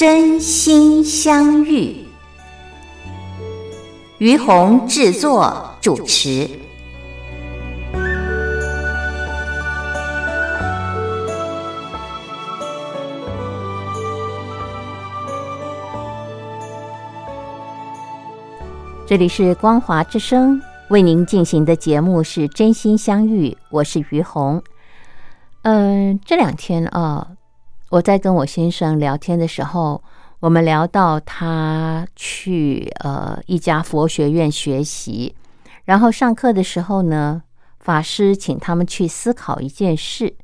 真心相遇，于红制作主持。这里是光华之声为您进行的节目是《真心相遇》，我是于红。嗯，这两天啊。我在跟我先生聊天的时候，我们聊到他去呃一家佛学院学习，然后上课的时候呢，法师请他们去思考一件事，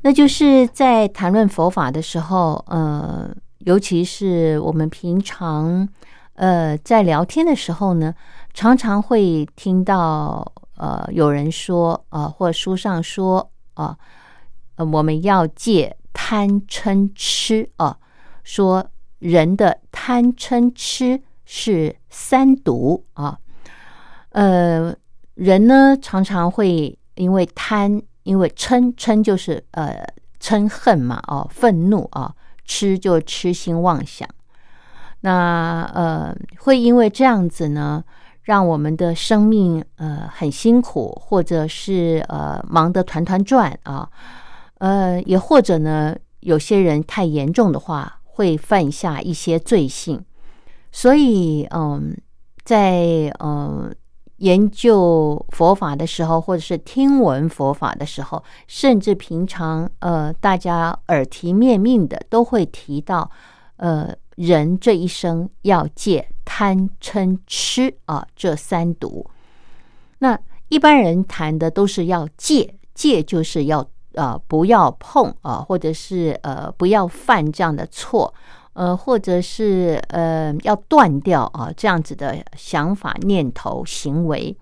那就是在谈论佛法的时候，呃，尤其是我们平常呃在聊天的时候呢，常常会听到呃有人说啊，或书上说啊，呃我们要戒。贪嗔痴啊，说人的贪嗔痴是三毒啊。呃，人呢常常会因为贪，因为嗔，嗔就是呃嗔恨嘛，哦，愤怒啊，痴就痴心妄想。那呃，会因为这样子呢，让我们的生命呃很辛苦，或者是呃忙得团团转啊。呃也或者呢，有些人太严重的话，会犯下一些罪行。所以，嗯，在嗯研究佛法的时候，或者是听闻佛法的时候，甚至平常呃大家耳提面命的，都会提到，呃，人这一生要戒贪嗔痴啊这三毒。那一般人谈的都是要戒，戒就是要。呃，不要碰啊，或者是呃，不要犯这样的错，呃，或者是呃，要断掉啊这样子的想法、念头、行为。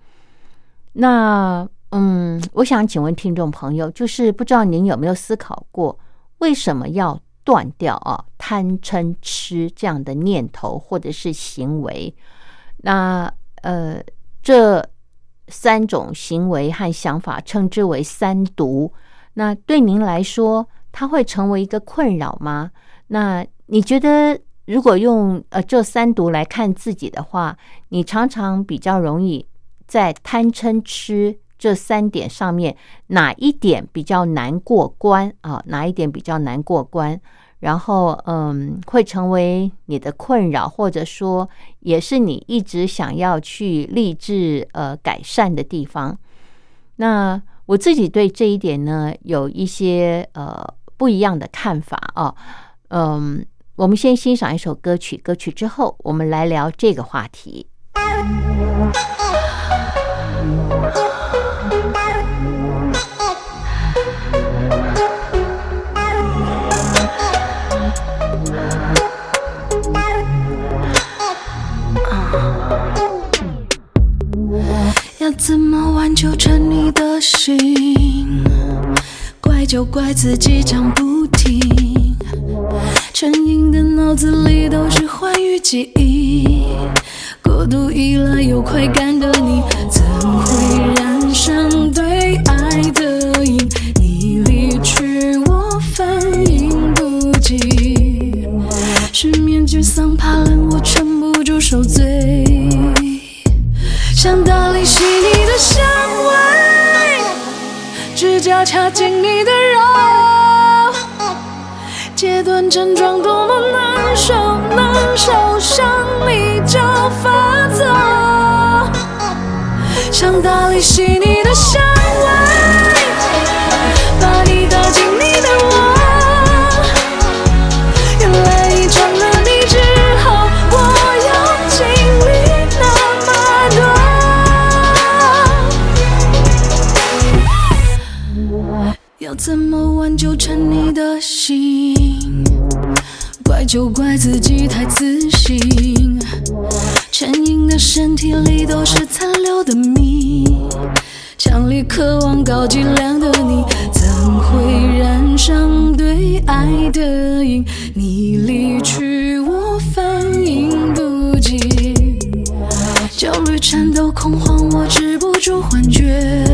那嗯，我想请问听众朋友，就是不知道您有没有思考过，为什么要断掉啊贪嗔痴这样的念头或者是行为？那呃，这三种行为和想法称之为三毒。那对您来说，它会成为一个困扰吗？那你觉得，如果用呃这三毒来看自己的话，你常常比较容易在贪嗔痴这三点上面，哪一点比较难过关啊？哪一点比较难过关？然后嗯，会成为你的困扰，或者说也是你一直想要去立志呃改善的地方？那。我自己对这一点呢，有一些呃不一样的看法啊。嗯，我们先欣赏一首歌曲，歌曲之后，我们来聊这个话题。怎么挽救成你的心？怪就怪自己讲不听。成瘾的脑子里都是欢愉记忆，过度依赖有快感的你，怎会染上对爱的瘾？你离去我反应不及，失眠沮丧怕冷，我撑不住受罪。像大力吸你的香味，指甲掐进你的肉，戒断症状多么难受难受，想你就发作。像大力吸你的香么挽救沉溺的心？怪就怪自己太自信，沉吟的身体里都是残留的谜。强烈渴望高剂量的你，怎会染上对爱的瘾？你离去，我反应不及，焦虑、颤抖、恐慌，我止不住幻觉，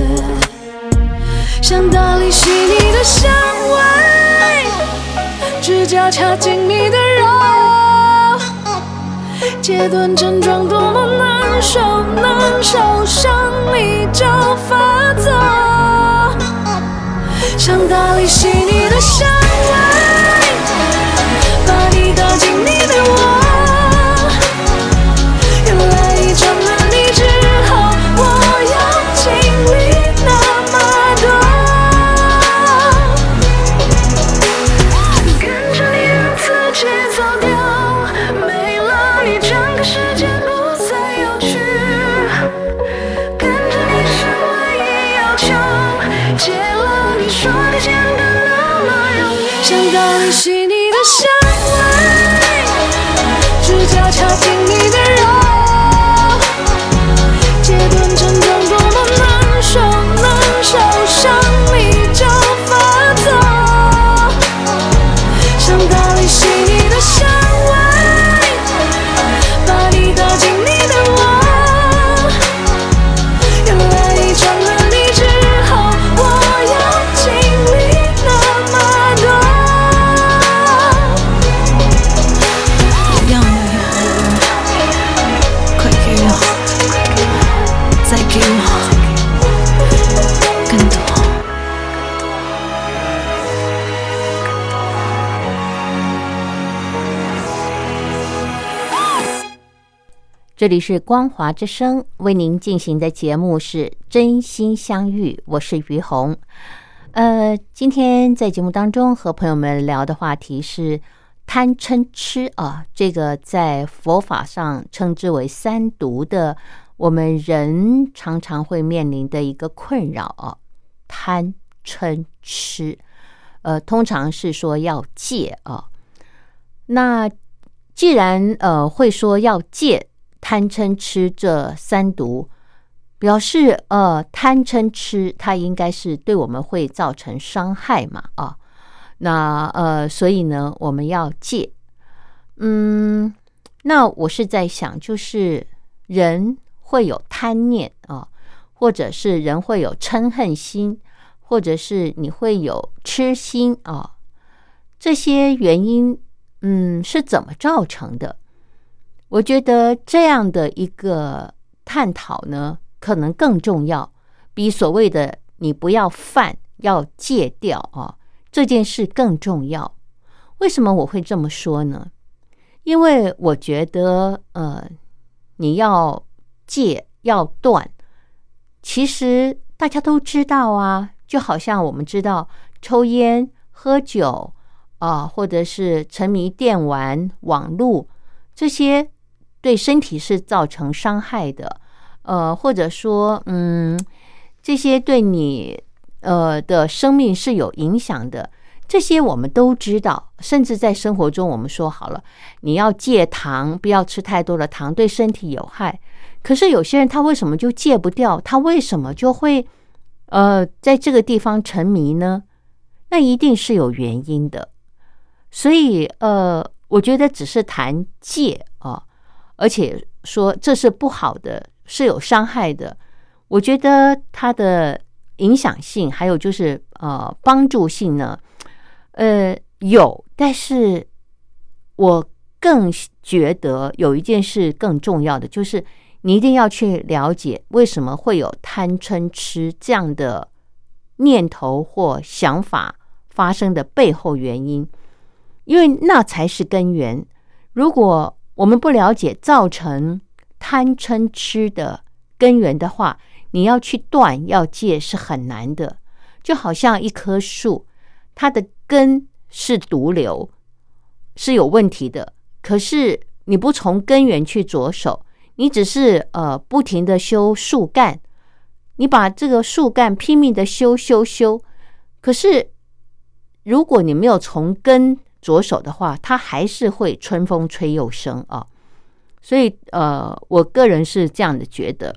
味，指甲掐紧你的肉，戒断症状多么难受，难受，想你就发作，想大力吸你的香味，把你打进你的我。想到你细腻的香味，指甲掐紧这里是光华之声为您进行的节目是真心相遇，我是于红。呃，今天在节目当中和朋友们聊的话题是贪嗔痴啊，这个在佛法上称之为三毒的，我们人常常会面临的一个困扰啊，贪嗔痴。呃，通常是说要戒啊。那既然呃会说要戒贪嗔痴这三毒，表示呃贪嗔痴它应该是对我们会造成伤害嘛啊，那呃所以呢我们要戒，嗯，那我是在想，就是人会有贪念啊，或者是人会有嗔恨心，或者是你会有痴心啊，这些原因嗯是怎么造成的？我觉得这样的一个探讨呢，可能更重要，比所谓的你不要犯、要戒掉啊这件事更重要。为什么我会这么说呢？因为我觉得，呃，你要戒要断，其实大家都知道啊，就好像我们知道抽烟、喝酒啊，或者是沉迷电玩、网络这些。对身体是造成伤害的，呃，或者说，嗯，这些对你呃的生命是有影响的，这些我们都知道。甚至在生活中，我们说好了，你要戒糖，不要吃太多的糖，对身体有害。可是有些人他为什么就戒不掉？他为什么就会呃在这个地方沉迷呢？那一定是有原因的。所以呃，我觉得只是谈戒啊。而且说这是不好的，是有伤害的。我觉得它的影响性，还有就是呃帮助性呢，呃有，但是我更觉得有一件事更重要的，就是你一定要去了解为什么会有贪嗔痴这样的念头或想法发生的背后原因，因为那才是根源。如果我们不了解造成贪嗔痴的根源的话，你要去断要戒是很难的。就好像一棵树，它的根是毒瘤，是有问题的。可是你不从根源去着手，你只是呃不停的修树干，你把这个树干拼命的修修修，可是如果你没有从根着手的话，它还是会春风吹又生啊。所以呃，我个人是这样的觉得。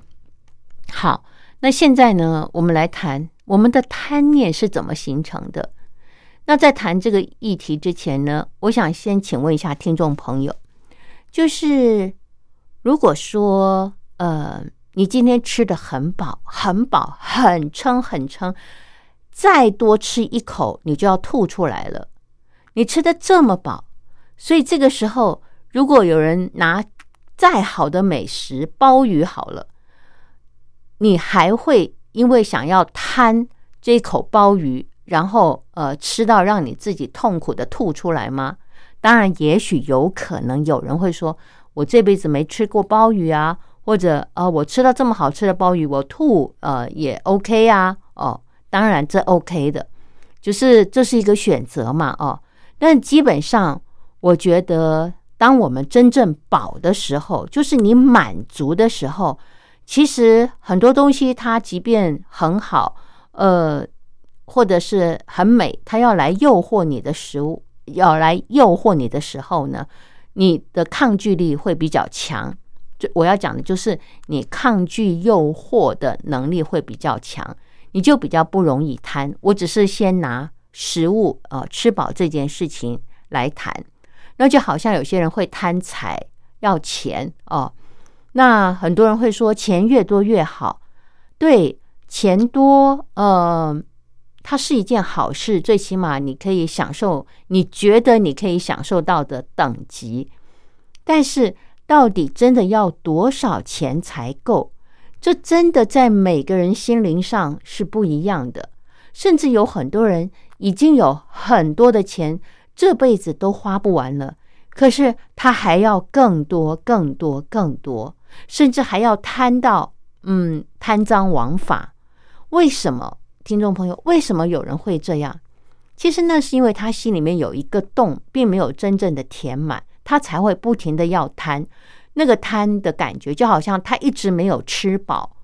好，那现在呢，我们来谈我们的贪念是怎么形成的。那在谈这个议题之前呢，我想先请问一下听众朋友，就是如果说呃，你今天吃的很饱、很饱、很撑、很撑，再多吃一口你就要吐出来了。你吃的这么饱，所以这个时候如果有人拿再好的美食，鲍鱼好了，你还会因为想要贪这一口鲍鱼？然后，呃，吃到让你自己痛苦的吐出来吗？当然，也许有可能有人会说，我这辈子没吃过鲍鱼啊，或者，呃，我吃到这么好吃的鲍鱼，我吐，呃，也 OK 啊。哦，当然这 OK 的，就是这是一个选择嘛。哦，但基本上，我觉得，当我们真正饱的时候，就是你满足的时候，其实很多东西它即便很好，呃。或者是很美，它要来诱惑你的食物，要来诱惑你的时候呢，你的抗拒力会比较强。就我要讲的就是你抗拒诱惑的能力会比较强，你就比较不容易贪。我只是先拿食物呃吃饱这件事情来谈，那就好像有些人会贪财要钱哦，那很多人会说钱越多越好，对，钱多呃。它是一件好事，最起码你可以享受你觉得你可以享受到的等级。但是，到底真的要多少钱才够？这真的在每个人心灵上是不一样的。甚至有很多人已经有很多的钱，这辈子都花不完了，可是他还要更多、更多、更多，甚至还要贪到嗯贪赃枉法。为什么？听众朋友，为什么有人会这样？其实那是因为他心里面有一个洞，并没有真正的填满，他才会不停的要贪。那个贪的感觉，就好像他一直没有吃饱，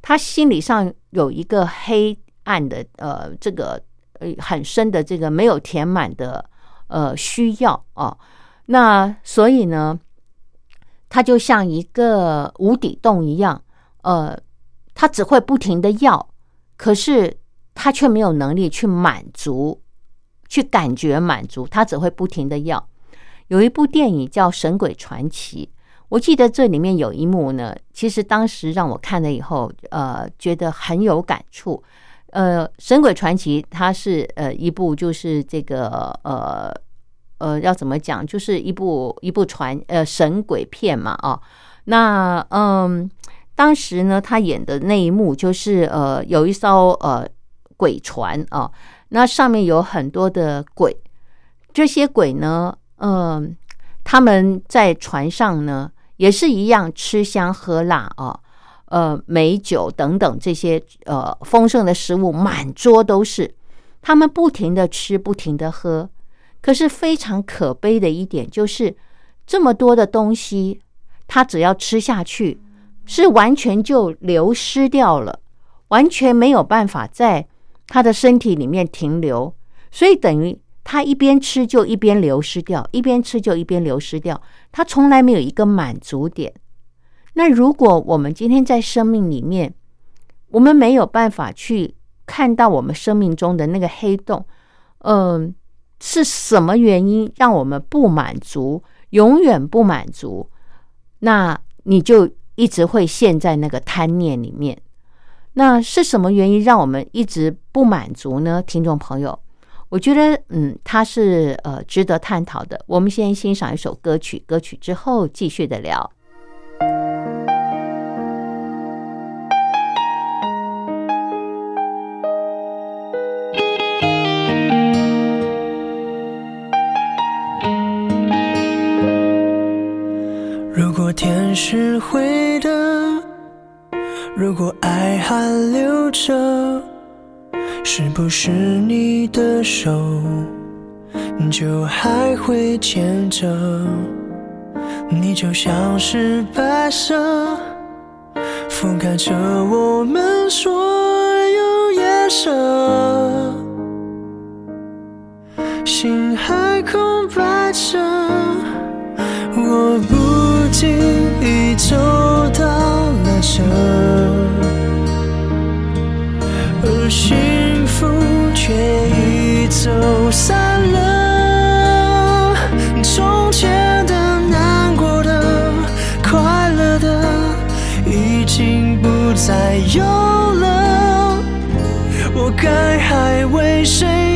他心理上有一个黑暗的呃，这个很深的这个没有填满的呃需要啊。那所以呢，他就像一个无底洞一样，呃，他只会不停的要。可是他却没有能力去满足，去感觉满足，他只会不停的要。有一部电影叫《神鬼传奇》，我记得这里面有一幕呢，其实当时让我看了以后，呃，觉得很有感触。呃，《神鬼传奇》它是呃一部就是这个呃呃要怎么讲，就是一部一部传呃神鬼片嘛啊，那嗯。当时呢，他演的那一幕就是，呃，有一艘呃鬼船啊，那上面有很多的鬼，这些鬼呢，嗯，他们在船上呢也是一样吃香喝辣啊，呃，美酒等等这些呃丰盛的食物满桌都是，他们不停的吃，不停的喝，可是非常可悲的一点就是，这么多的东西，他只要吃下去。是完全就流失掉了，完全没有办法在他的身体里面停留，所以等于他一边吃就一边流失掉，一边吃就一边流失掉，他从来没有一个满足点。那如果我们今天在生命里面，我们没有办法去看到我们生命中的那个黑洞，嗯，是什么原因让我们不满足，永远不满足？那你就。一直会陷在那个贪念里面，那是什么原因让我们一直不满足呢？听众朋友，我觉得，嗯，它是呃值得探讨的。我们先欣赏一首歌曲，歌曲之后继续的聊。天是灰的如果爱还留着是不是你的手就还会牵着你就像是白色覆盖着我们所有颜色。心还空白着我不记忆走到了这，而幸福却已走散了。从前的、难过的、快乐的，已经不再有了。我该还为谁？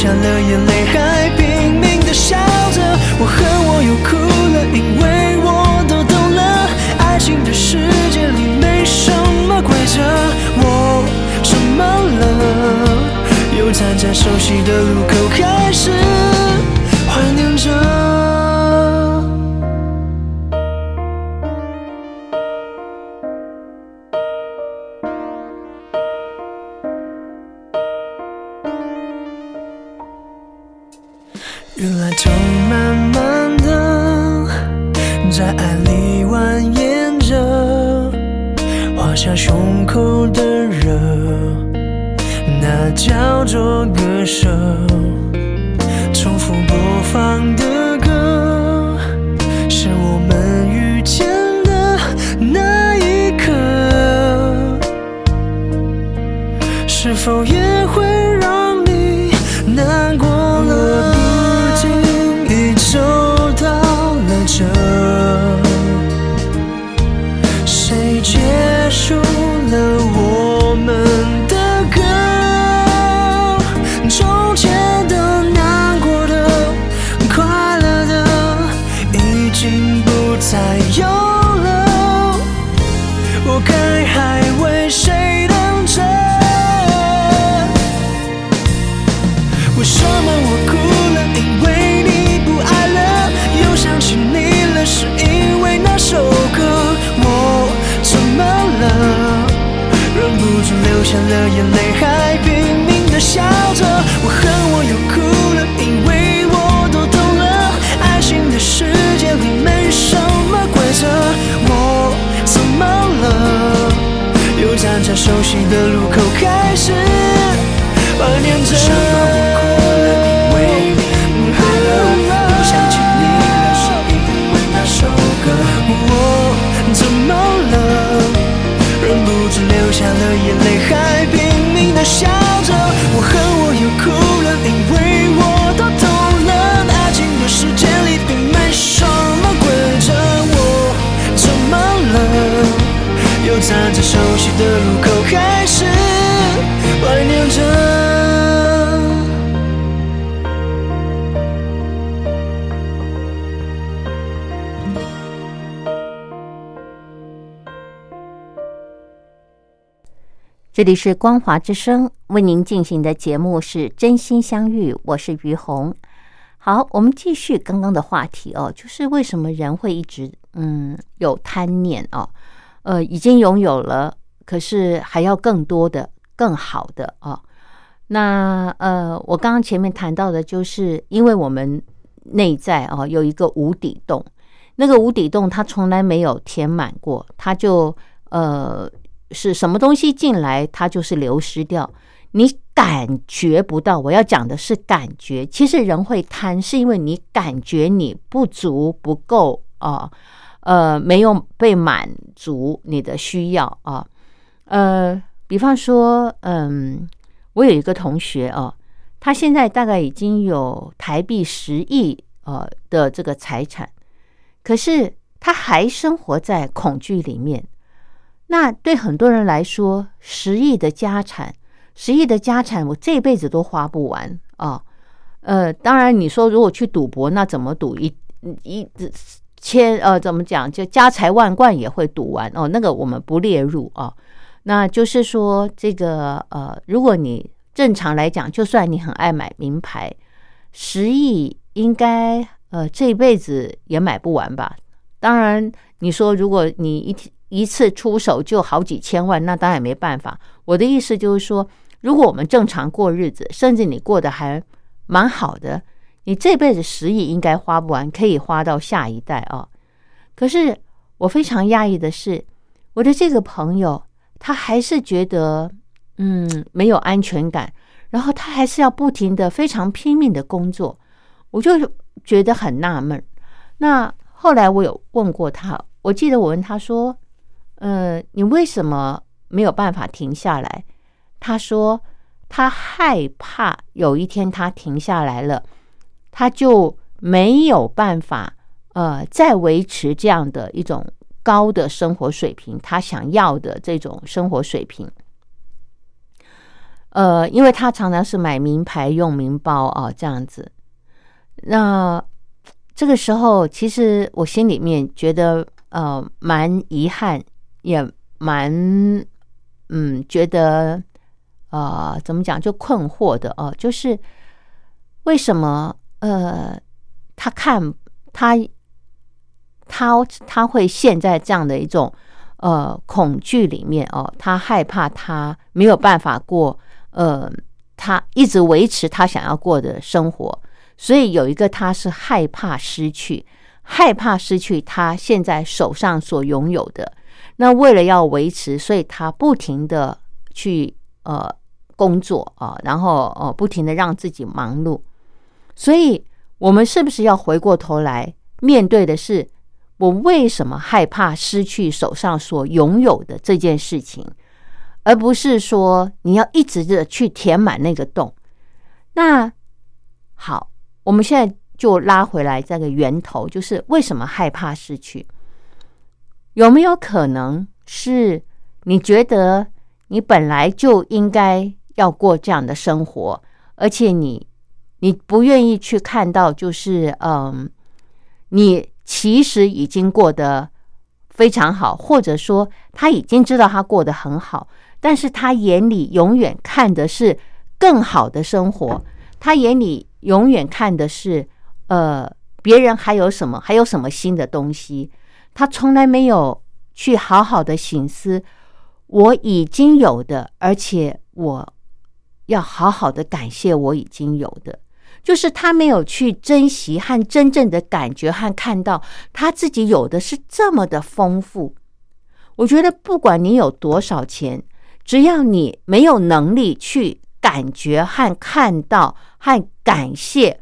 下了眼泪，还拼命的笑着。我恨我又哭了，因为我都懂了。爱情的世界里没什么规则。我怎么了？又站在熟悉的路口，在熟悉的路口，开始怀念着。为什么我哭了？因为你不爱了。又想起你了，是因为那首歌。我怎么了？忍不住流下了眼泪，还拼命的笑的路口，开始怀念着。这里是光华之声为您进行的节目是真心相遇，我是于红。好，我们继续刚刚的话题哦，就是为什么人会一直嗯有贪念哦，呃，已经拥有了，可是还要更多的、更好的哦。那呃，我刚刚前面谈到的，就是因为我们内在哦有一个无底洞，那个无底洞它从来没有填满过，它就呃。是什么东西进来，它就是流失掉，你感觉不到。我要讲的是感觉。其实人会贪，是因为你感觉你不足、不够啊，呃，没有被满足你的需要啊。呃，比方说，嗯，我有一个同学哦，他现在大概已经有台币十亿呃的这个财产，可是他还生活在恐惧里面。那对很多人来说，十亿的家产，十亿的家产，我这辈子都花不完啊！呃，当然你说如果去赌博，那怎么赌一一千呃，怎么讲，就家财万贯也会赌完哦。那个我们不列入啊。那就是说，这个呃，如果你正常来讲，就算你很爱买名牌，十亿应该呃这辈子也买不完吧？当然，你说如果你一。一次出手就好几千万，那当然没办法。我的意思就是说，如果我们正常过日子，甚至你过得还蛮好的，你这辈子十亿应该花不完，可以花到下一代啊。可是我非常讶异的是，我的这个朋友，他还是觉得嗯没有安全感，然后他还是要不停的非常拼命的工作，我就觉得很纳闷。那后来我有问过他，我记得我问他说：“呃，你为什么没有办法停下来？”他说：“他害怕有一天他停下来了，他就没有办法呃再维持这样的一种。”高的生活水平，他想要的这种生活水平，呃，因为他常常是买名牌、用名包啊，这样子。那这个时候，其实我心里面觉得，呃，蛮遗憾，也蛮嗯，觉得呃，怎么讲，就困惑的哦，就是为什么呃，他看他。他他会陷在这样的一种呃恐惧里面哦，他害怕他没有办法过呃，他一直维持他想要过的生活，所以有一个他是害怕失去，害怕失去他现在手上所拥有的。那为了要维持，所以他不停的去呃工作啊，然后呃不停的让自己忙碌。所以我们是不是要回过头来面对的是？我为什么害怕失去手上所拥有的这件事情，而不是说你要一直的去填满那个洞？那好，我们现在就拉回来这个源头，就是为什么害怕失去？有没有可能是你觉得你本来就应该要过这样的生活，而且你你不愿意去看到，就是嗯，你。其实已经过得非常好，或者说他已经知道他过得很好，但是他眼里永远看的是更好的生活，他眼里永远看的是呃别人还有什么，还有什么新的东西，他从来没有去好好的醒思我已经有的，而且我要好好的感谢我已经有的。就是他没有去珍惜和真正的感觉和看到他自己有的是这么的丰富。我觉得不管你有多少钱，只要你没有能力去感觉和看到和感谢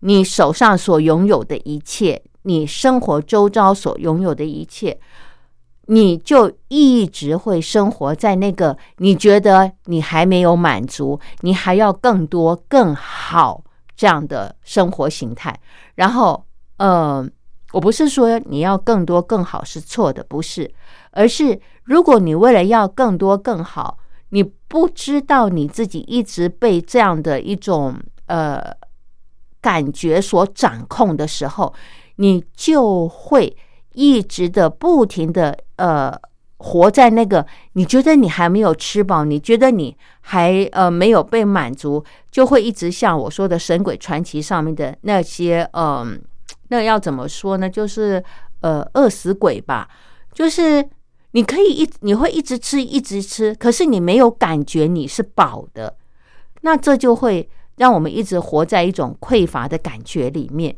你手上所拥有的一切，你生活周遭所拥有的一切，你就一直会生活在那个你觉得你还没有满足，你还要更多更好。这样的生活形态，然后，呃，我不是说你要更多更好是错的，不是，而是如果你为了要更多更好，你不知道你自己一直被这样的一种呃感觉所掌控的时候，你就会一直的不停的呃。活在那个你觉得你还没有吃饱，你觉得你还呃没有被满足，就会一直像我说的《神鬼传奇》上面的那些嗯，那要怎么说呢？就是呃饿死鬼吧。就是你可以一你会一直吃一直吃，可是你没有感觉你是饱的，那这就会让我们一直活在一种匮乏的感觉里面。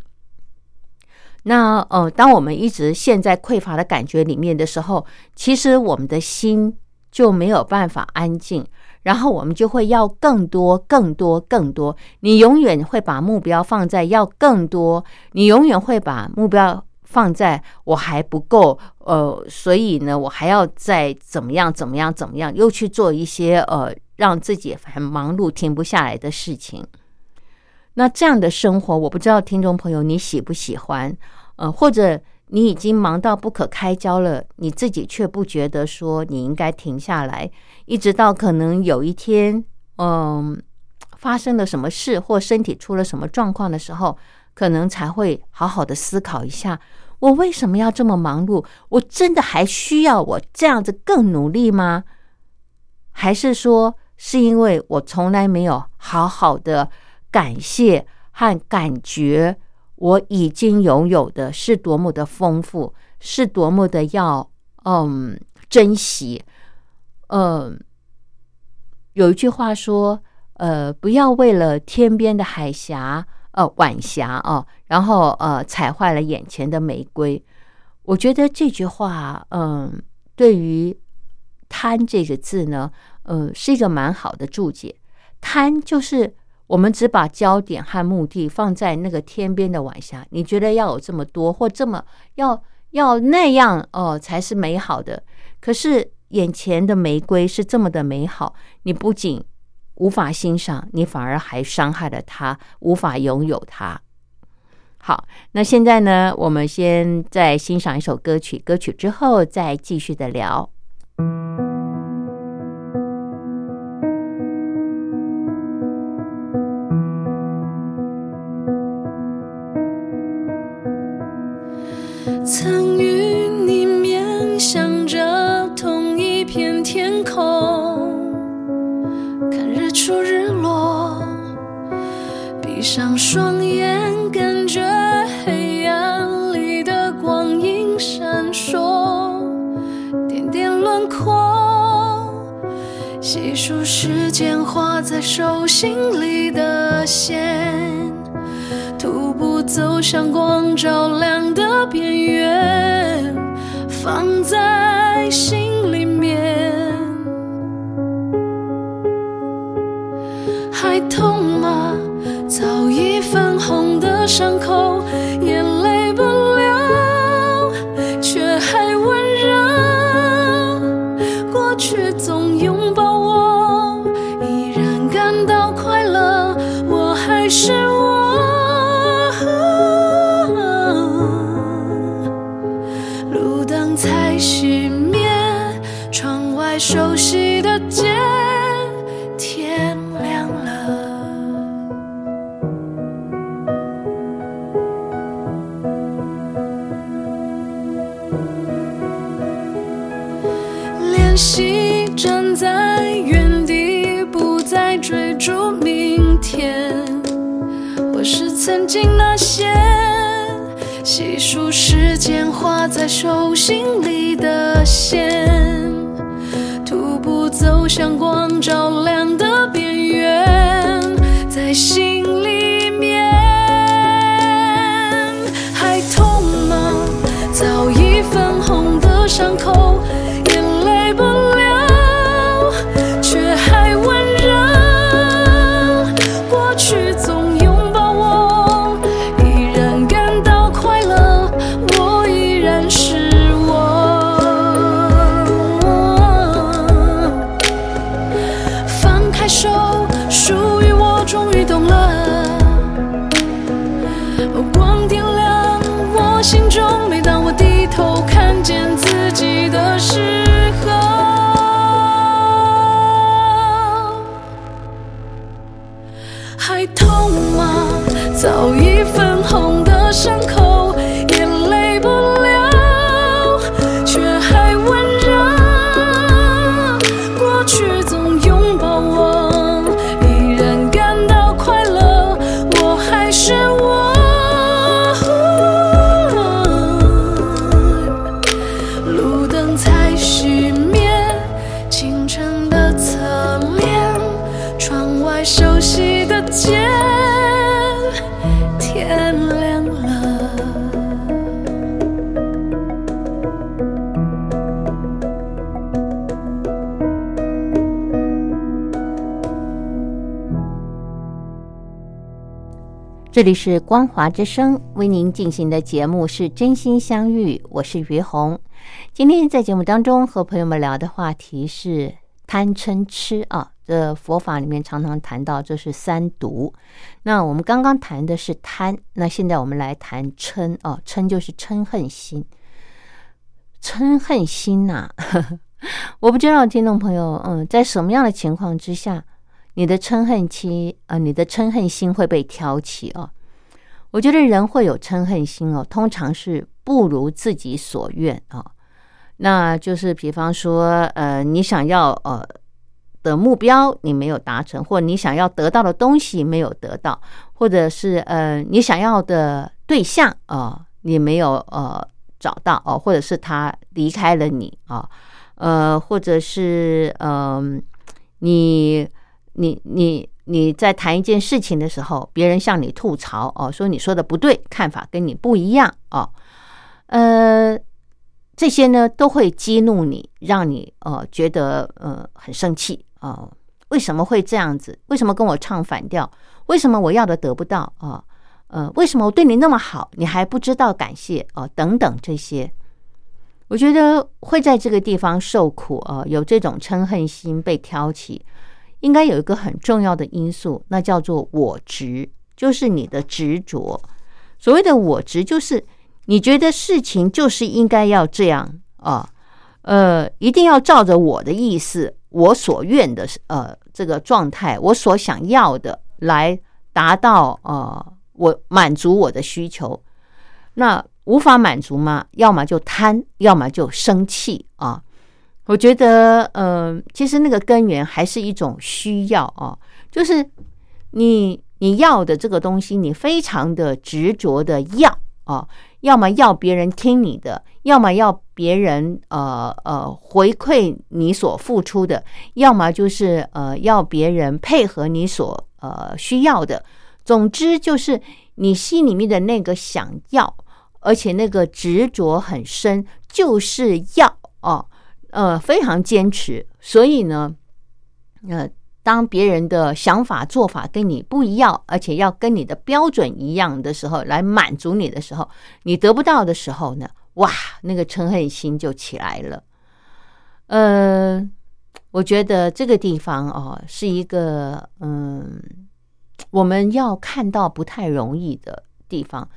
那呃，当我们一直陷在匮乏的感觉里面的时候，其实我们的心就没有办法安静，然后我们就会要更多、更多、更多。你永远会把目标放在要更多，你永远会把目标放在我还不够，呃，所以呢，我还要再怎么样、怎么样、怎么样，又去做一些呃，让自己很忙碌、停不下来的事情。那这样的生活，我不知道听众朋友你喜不喜欢，呃，或者你已经忙到不可开交了，你自己却不觉得说你应该停下来，一直到可能有一天，嗯，发生了什么事或身体出了什么状况的时候，可能才会好好的思考一下，我为什么要这么忙碌？我真的还需要我这样子更努力吗？还是说是因为我从来没有好好的？感谢和感觉，我已经拥有的是多么的丰富，是多么的要嗯珍惜。嗯，有一句话说，呃，不要为了天边的海峡，呃，晚霞啊，然后呃，踩坏了眼前的玫瑰。我觉得这句话，嗯，对于“贪”这个字呢，呃，是一个蛮好的注解。贪就是我们只把焦点和目的放在那个天边的晚霞，你觉得要有这么多或这么要要那样哦，才是美好的。可是眼前的玫瑰是这么的美好，你不仅无法欣赏，你反而还伤害了它，无法拥有它。好，那现在呢，我们先再欣赏一首歌曲，歌曲之后再继续的聊。曾与你面向着同一片天空，看日出日落，闭上双眼，感觉黑暗里的光影闪烁，点点轮廓，细数时间画在手心里的线。走向光照亮的边缘，放在心里面。还痛吗？早已泛红的伤口，在手心里的线，徒步走向光照亮的边缘，在心伤口，这里是光华之声为您进行的节目是真心相遇，我是于红。今天在节目当中和朋友们聊的话题是贪嗔痴啊，这佛法里面常常谈到这是三毒。那我们刚刚谈的是贪，那现在我们来谈嗔啊，嗔就是嗔恨心。嗔恨心呐、我不知道听众朋友，嗯，在什么样的情况之下，你的嗔恨期，呃，你的嗔恨心会被挑起哦。我觉得人会有嗔恨心哦，通常是不如自己所愿啊、那就是比方说，呃，你想要呃的目标你没有达成，或你想要得到的东西没有得到，或者是呃你想要的对象啊、你没有呃找到哦、或者是他离开了你啊、呃，或者是嗯、你你你你在谈一件事情的时候，别人向你吐槽哦，说你说的不对，看法跟你不一样哦，呃，这些呢都会激怒你，让你呃觉得呃很生气啊、为什么会这样子？为什么跟我唱反调？为什么我要的得不到啊？呃，为什么我对你那么好，你还不知道感谢啊？等等这些，我觉得会在这个地方受苦啊，有这种嗔恨心被挑起，应该有一个很重要的因素，那叫做我执，就是你的执着。所谓的我执，就是你觉得事情就是应该要这样啊，呃，一定要照着我的意思，我所愿的呃这个状态，我所想要的来达到呃我满足我的需求。那无法满足吗？要么就贪，要么就生气啊。我觉得，呃，其实那个根源还是一种需要啊，就是你你要的这个东西，你非常的执着的要啊，要么要别人听你的，要么要别人呃呃回馈你所付出的，要么就是呃要别人配合你所呃需要的。总之就是你心里面的那个想要，而且那个执着很深，就是要哦，呃，非常坚持。所以呢，呃，当别人的想法做法跟你不一样，而且要跟你的标准一样的时候，来满足你的时候，你得不到的时候呢，哇，那个嗔恨心就起来了。呃，我觉得这个地方哦，是一个嗯。我们要看到不太容易的地方，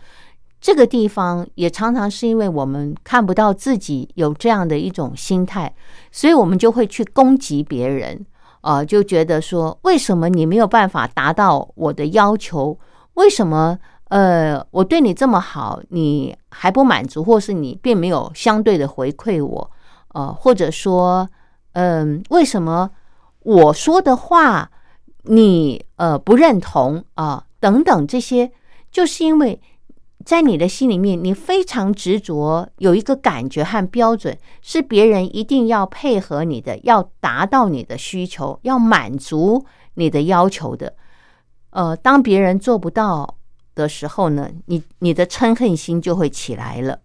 这个地方也常常是因为我们看不到自己有这样的一种心态，所以我们就会去攻击别人，呃，就觉得说为什么你没有办法达到我的要求？为什么呃我对你这么好，你还不满足，或是你并没有相对的回馈我？呃，或者说，嗯，为什么我说的话？你呃不认同啊等等这些，就是因为在你的心里面，你非常执着，有一个感觉和标准，是别人一定要配合你的，要达到你的需求，要满足你的要求的。呃，当别人做不到的时候呢，你你的嗔恨心就会起来了。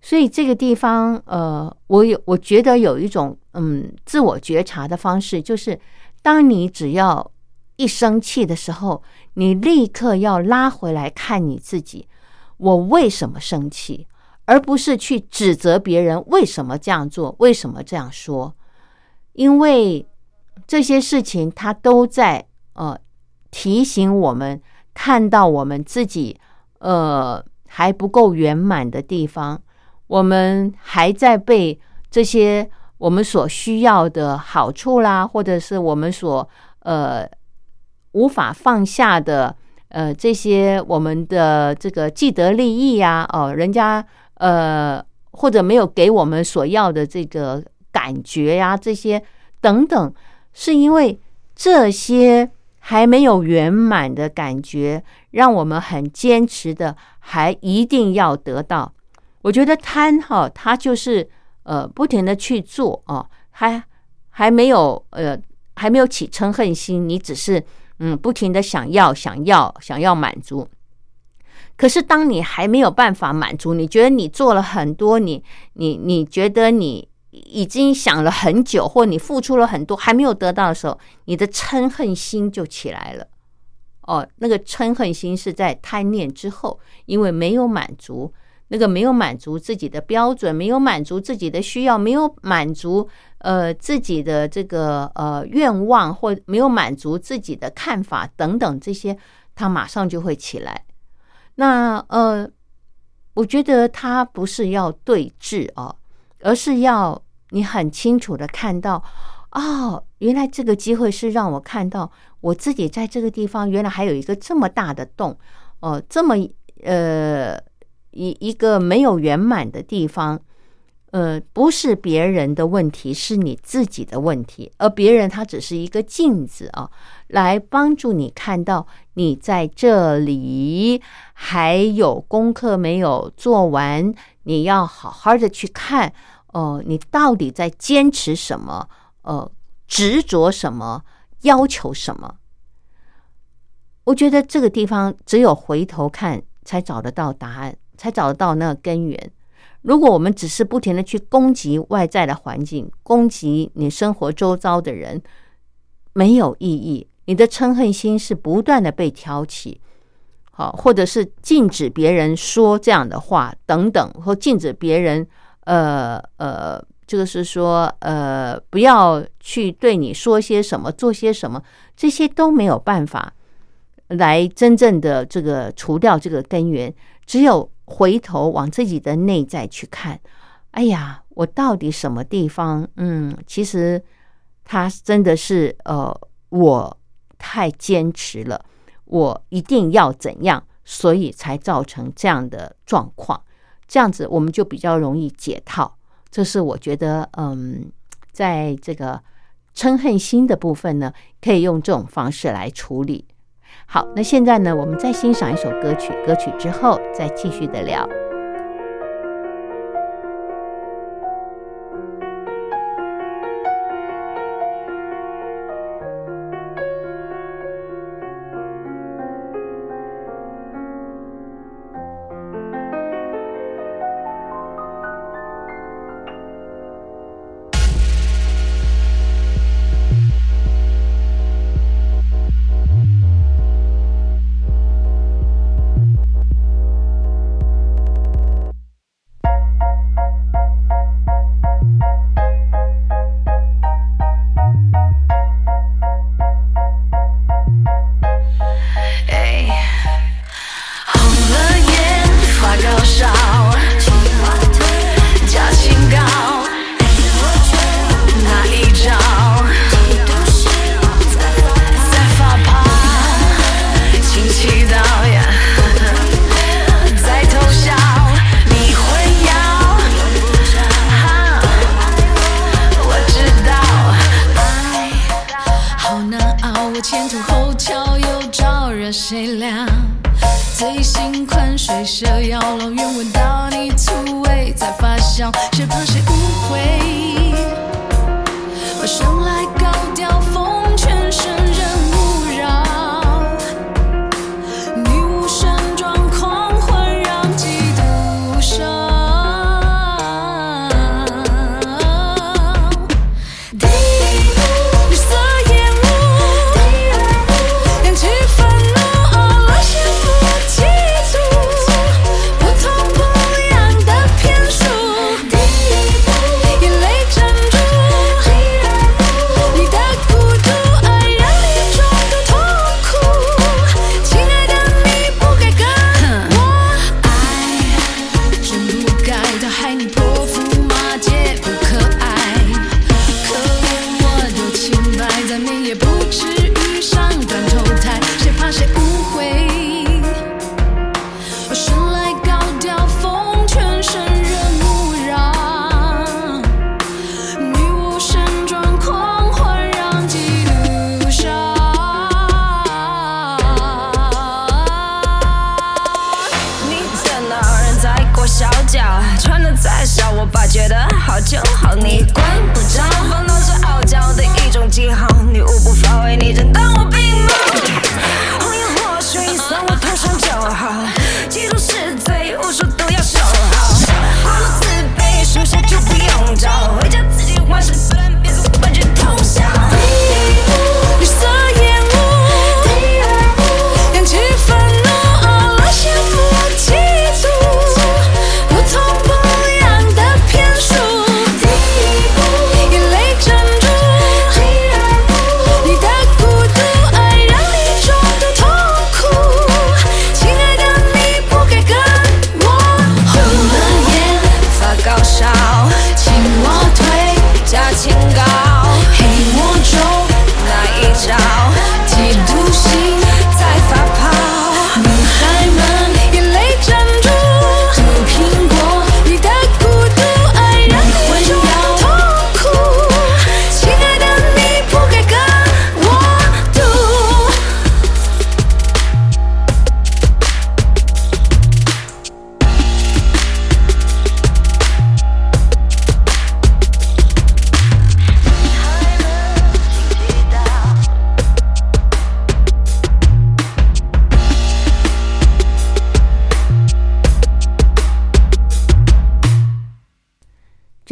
所以这个地方，呃，我有我觉得有一种嗯自我觉察的方式，就是。当你只要一生气的时候，你立刻要拉回来看你自己，我为什么生气，而不是去指责别人为什么这样做，为什么这样说。因为这些事情，它都在呃提醒我们，看到我们自己呃还不够圆满的地方，我们还在被这些。我们所需要的好处啦，或者是我们所呃无法放下的呃这些我们的这个既得利益呀，哦，人家呃或者没有给我们所要的这个感觉呀，这些等等，是因为这些还没有圆满的感觉，让我们很坚持的，还一定要得到。我觉得贪哈，它就是。呃，不停的去做哦，还还没有呃，还没有起嗔恨心，你只是嗯，不停的想要想要想要满足。可是当你还没有办法满足，你觉得你做了很多，你你你觉得你已经想了很久，或你付出了很多，还没有得到的时候，你的嗔恨心就起来了。哦，那个嗔恨心是在贪念之后，因为没有满足。那个没有满足自己的标准，没有满足自己的需要，没有满足呃自己的这个呃愿望，或没有满足自己的看法等等这些，他马上就会起来。那呃，我觉得他不是要对峙哦，而是要你很清楚的看到，哦，原来这个机会是让我看到我自己在这个地方原来还有一个这么大的洞哦，这么呃。一一个没有圆满的地方，呃，不是别人的问题，是你自己的问题。而别人他只是一个镜子啊，来帮助你看到你在这里还有功课没有做完，你要好好的去看哦，你到底在坚持什么？呃，执着什么？要求什么？我觉得这个地方只有回头看才找得到答案。才找得到那个根源。如果我们只是不停的去攻击外在的环境，攻击你生活周遭的人，没有意义。你的嗔恨心是不断的被挑起，好，或者是禁止别人说这样的话等等，或禁止别人，呃呃，这个是说，呃，不要去对你说些什么，做些什么，这些都没有办法来真正的这个除掉这个根源。只有回头往自己的内在去看，哎呀，我到底什么地方？嗯，其实他真的是，呃，我。太坚持了，我一定要怎样，所以才造成这样的状况。这样子我们就比较容易解套。这是我觉得，嗯，在这个嗔恨心的部分呢，可以用这种方式来处理。好，那现在呢，我们再欣赏一首歌曲，歌曲之后再继续的聊。宽，水蛇腰，老远闻到你醋味在发酵，谁怕谁误会，我生来。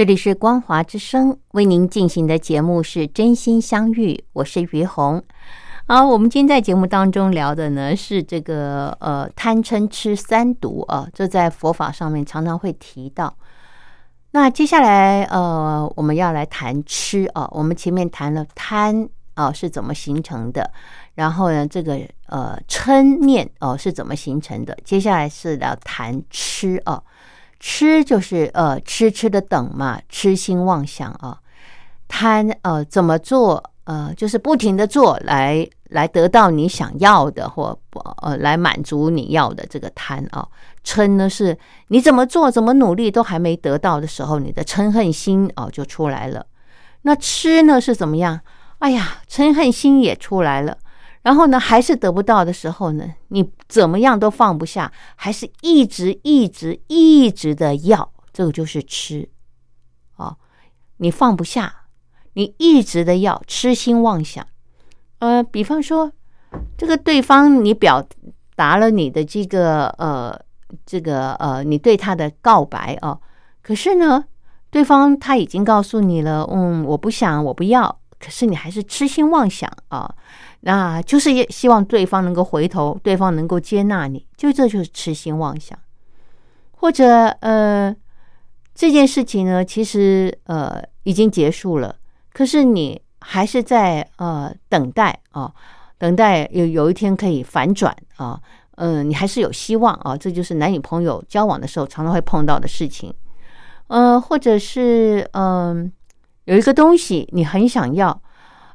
这里是光华之声为您进行的节目是真心相遇，我是于红。好，我们今天在节目当中聊的呢是这个呃贪嗔痴三毒啊，这在佛法上面常常会提到。那接下来呃我们要来谈吃啊，我们前面谈了贪啊是怎么形成的，然后呢这个呃嗔念哦是怎么形成的，接下来是要谈吃啊。痴就是呃痴痴的等嘛，痴心妄想啊，贪呃怎么做呃就是不停的做来来得到你想要的或呃来满足你要的这个贪啊，嗔呢是你怎么做怎么努力都还没得到的时候，你的嗔恨心哦就出来了。那痴呢是怎么样？哎呀，嗔恨心也出来了。然后呢，还是得不到的时候呢，你怎么样都放不下，还是一直一直一直的要，这个就是吃，啊，你放不下，你一直的要，痴心妄想。呃，比方说，这个对方你表达了你的这个呃这个呃你对他的告白啊，可是呢，对方他已经告诉你了，嗯，我不想，我不要，可是你还是痴心妄想啊。那就是也希望对方能够回头，对方能够接纳你，就这就是痴心妄想，或者呃这件事情呢，其实呃已经结束了，可是你还是在呃等待啊，等待有有一天可以反转啊，嗯，你还是有希望啊，这就是男女朋友交往的时候常常会碰到的事情，呃，或者是嗯有一个东西你很想要，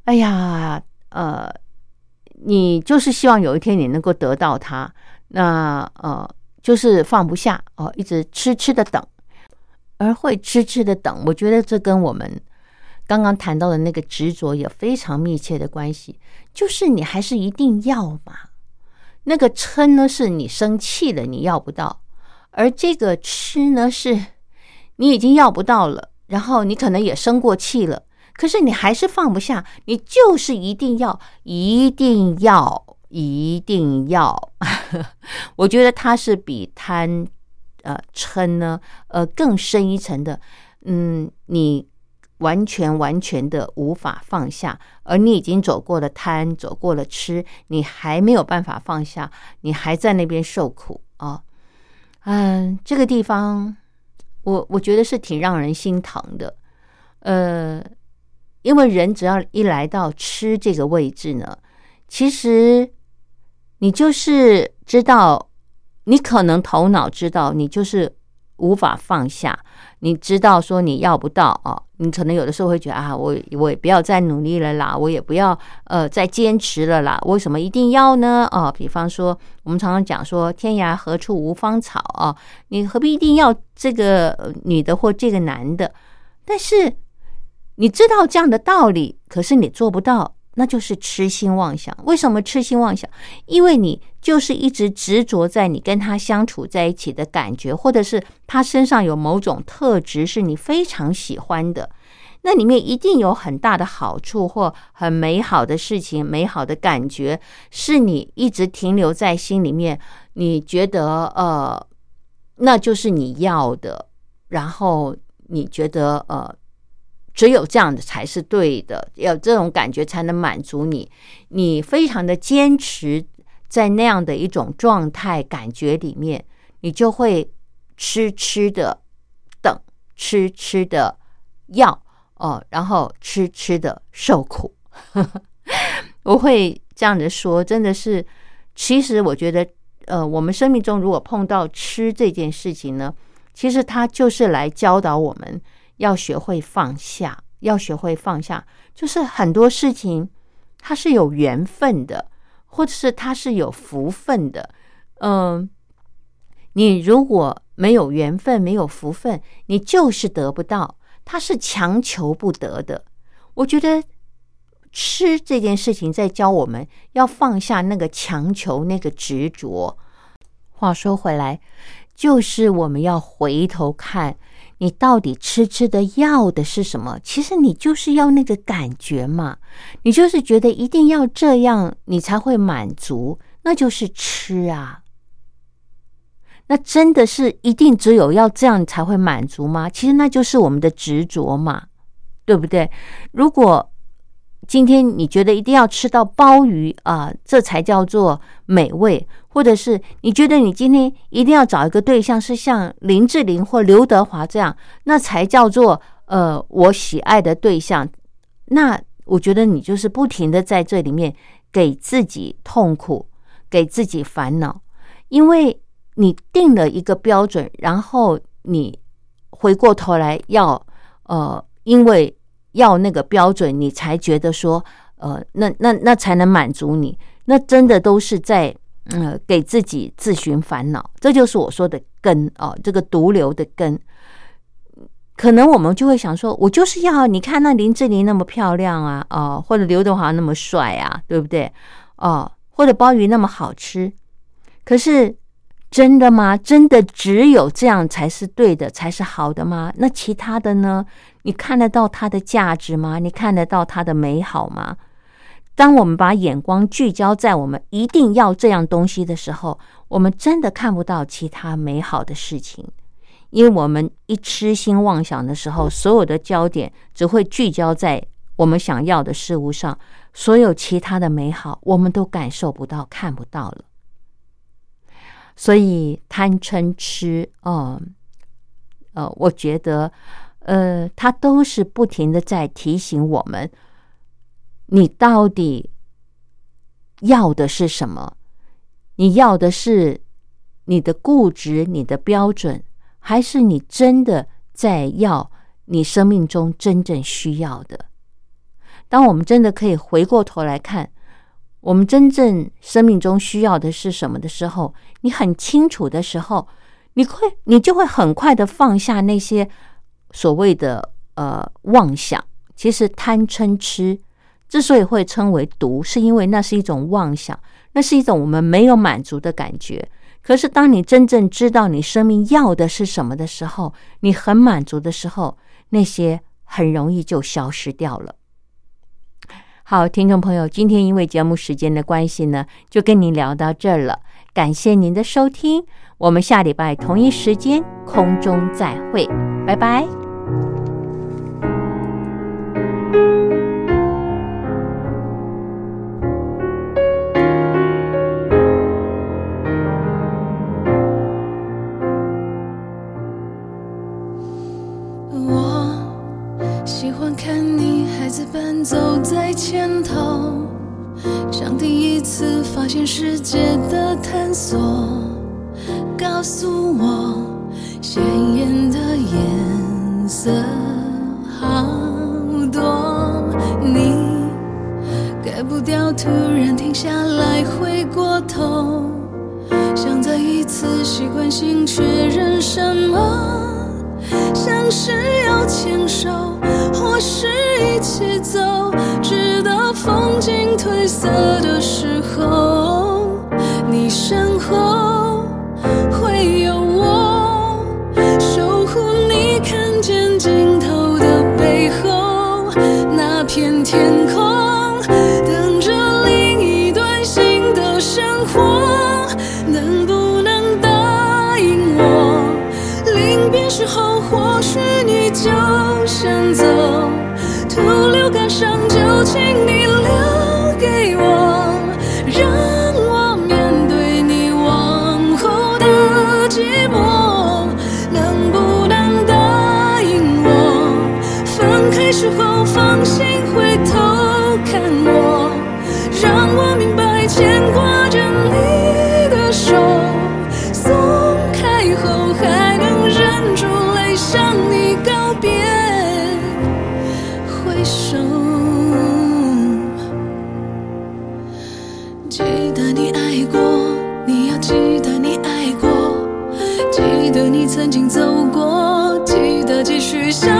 哎呀，呃。你就是希望有一天你能够得到它，那呃，就是放不下哦，一直痴痴的等，而会痴痴的等。我觉得这跟我们刚刚谈到的那个执着有非常密切的关系，就是你还是一定要嘛。那个嗔呢，是你生气了，你要不到；而这个痴呢，是你已经要不到了，然后你可能也生过气了。可是你还是放不下，你就是一定要，一定要，一定要。我觉得它是比贪、呃嗔呢，呃更深一层的。嗯，你完全完全的无法放下，而你已经走过了贪，走过了吃，你还没有办法放下，你还在那边受苦啊。嗯，这个地方，我我觉得是挺让人心疼的。呃。因为人只要一来到吃这个位置呢，其实你就是知道，你可能头脑知道，你就是无法放下。你知道说你要不到啊，你可能有的时候会觉得啊，我我也不要再努力了啦，我也不要呃再坚持了啦。为什么一定要呢？啊，比方说我们常常讲说天涯何处无芳草啊，你何必一定要这个女的或这个男的？但是。你知道这样的道理，可是你做不到，那就是痴心妄想。为什么痴心妄想？因为你就是一直执着在你跟他相处在一起的感觉，或者是他身上有某种特质是你非常喜欢的，那里面一定有很大的好处或很美好的事情、美好的感觉，是你一直停留在心里面。你觉得呃，那就是你要的，然后你觉得呃。只有这样的才是对的，有这种感觉才能满足你。你非常的坚持在那样的一种状态感觉里面，你就会痴痴的等，痴痴的要哦，然后痴痴的受苦。我会这样的说，真的是，其实我觉得，呃，我们生命中如果碰到吃这件事情呢，其实它就是来教导我们。要学会放下，要学会放下，就是很多事情它是有缘分的，或者是它是有福分的。嗯，你如果没有缘分，没有福分，你就是得不到，它是强求不得的。我觉得吃这件事情在教我们要放下那个强求，那个执着。话说回来，就是我们要回头看。你到底吃吃的要的是什么？其实你就是要那个感觉嘛，你就是觉得一定要这样，你才会满足，那就是吃啊。那真的是一定只有要这样才会满足吗？其实那就是我们的执着嘛，对不对？如果今天你觉得一定要吃到鲍鱼啊，这才叫做美味，或者是你觉得你今天一定要找一个对象是像林志玲或刘德华这样，那才叫做呃我喜爱的对象，那我觉得你就是不停的在这里面给自己痛苦，给自己烦恼，因为你定了一个标准，然后你回过头来要呃，因为。要那个标准，你才觉得说，呃，那那那才能满足你。那真的都是在，呃，给自己自寻烦恼。这就是我说的根哦，这个毒瘤的根。可能我们就会想说，我就是要你看那林志玲那么漂亮啊，哦，或者刘德华那么帅啊，对不对？哦，或者鲍鱼那么好吃。可是真的吗？真的只有这样才是对的，才是好的吗？那其他的呢？你看得到它的价值吗？你看得到它的美好吗？当我们把眼光聚焦在我们一定要这样东西的时候，我们真的看不到其他美好的事情，因为我们一痴心妄想的时候，所有的焦点只会聚焦在我们想要的事物上，所有其他的美好我们都感受不到、看不到了。所以贪嗔痴，哦，呃，我觉得。呃，他都是不停的在提醒我们，你到底要的是什么？你要的是你的固执、你的标准，还是你真的在要你生命中真正需要的？当我们真的可以回过头来看，我们真正生命中需要的是什么的时候，你很清楚的时候，你会，你就会很快的放下那些。所谓的呃妄想，其实贪嗔痴之所以会称为毒，是因为那是一种妄想，那是一种我们没有满足的感觉。可是当你真正知道你生命要的是什么的时候，你很满足的时候，那些很容易就消失掉了。好，听众朋友，今天因为节目时间的关系呢，就跟您聊到这儿了。感谢您的收听，我们下礼拜同一时间空中再会，拜拜。孩子般走在前头。像第一次发现世界的探索，告诉我鲜艳的颜色好多。你改不掉，突然停下来，回过头，想再一次习惯性确认什么，像是要牵手，或是一起走。直到风景褪色的时候，你身后会有我守护你，看见尽头的背后那片天空，等着另一段新的生活。时候，或许你就先走，徒留感伤，就请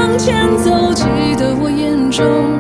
往。前走，记得我眼中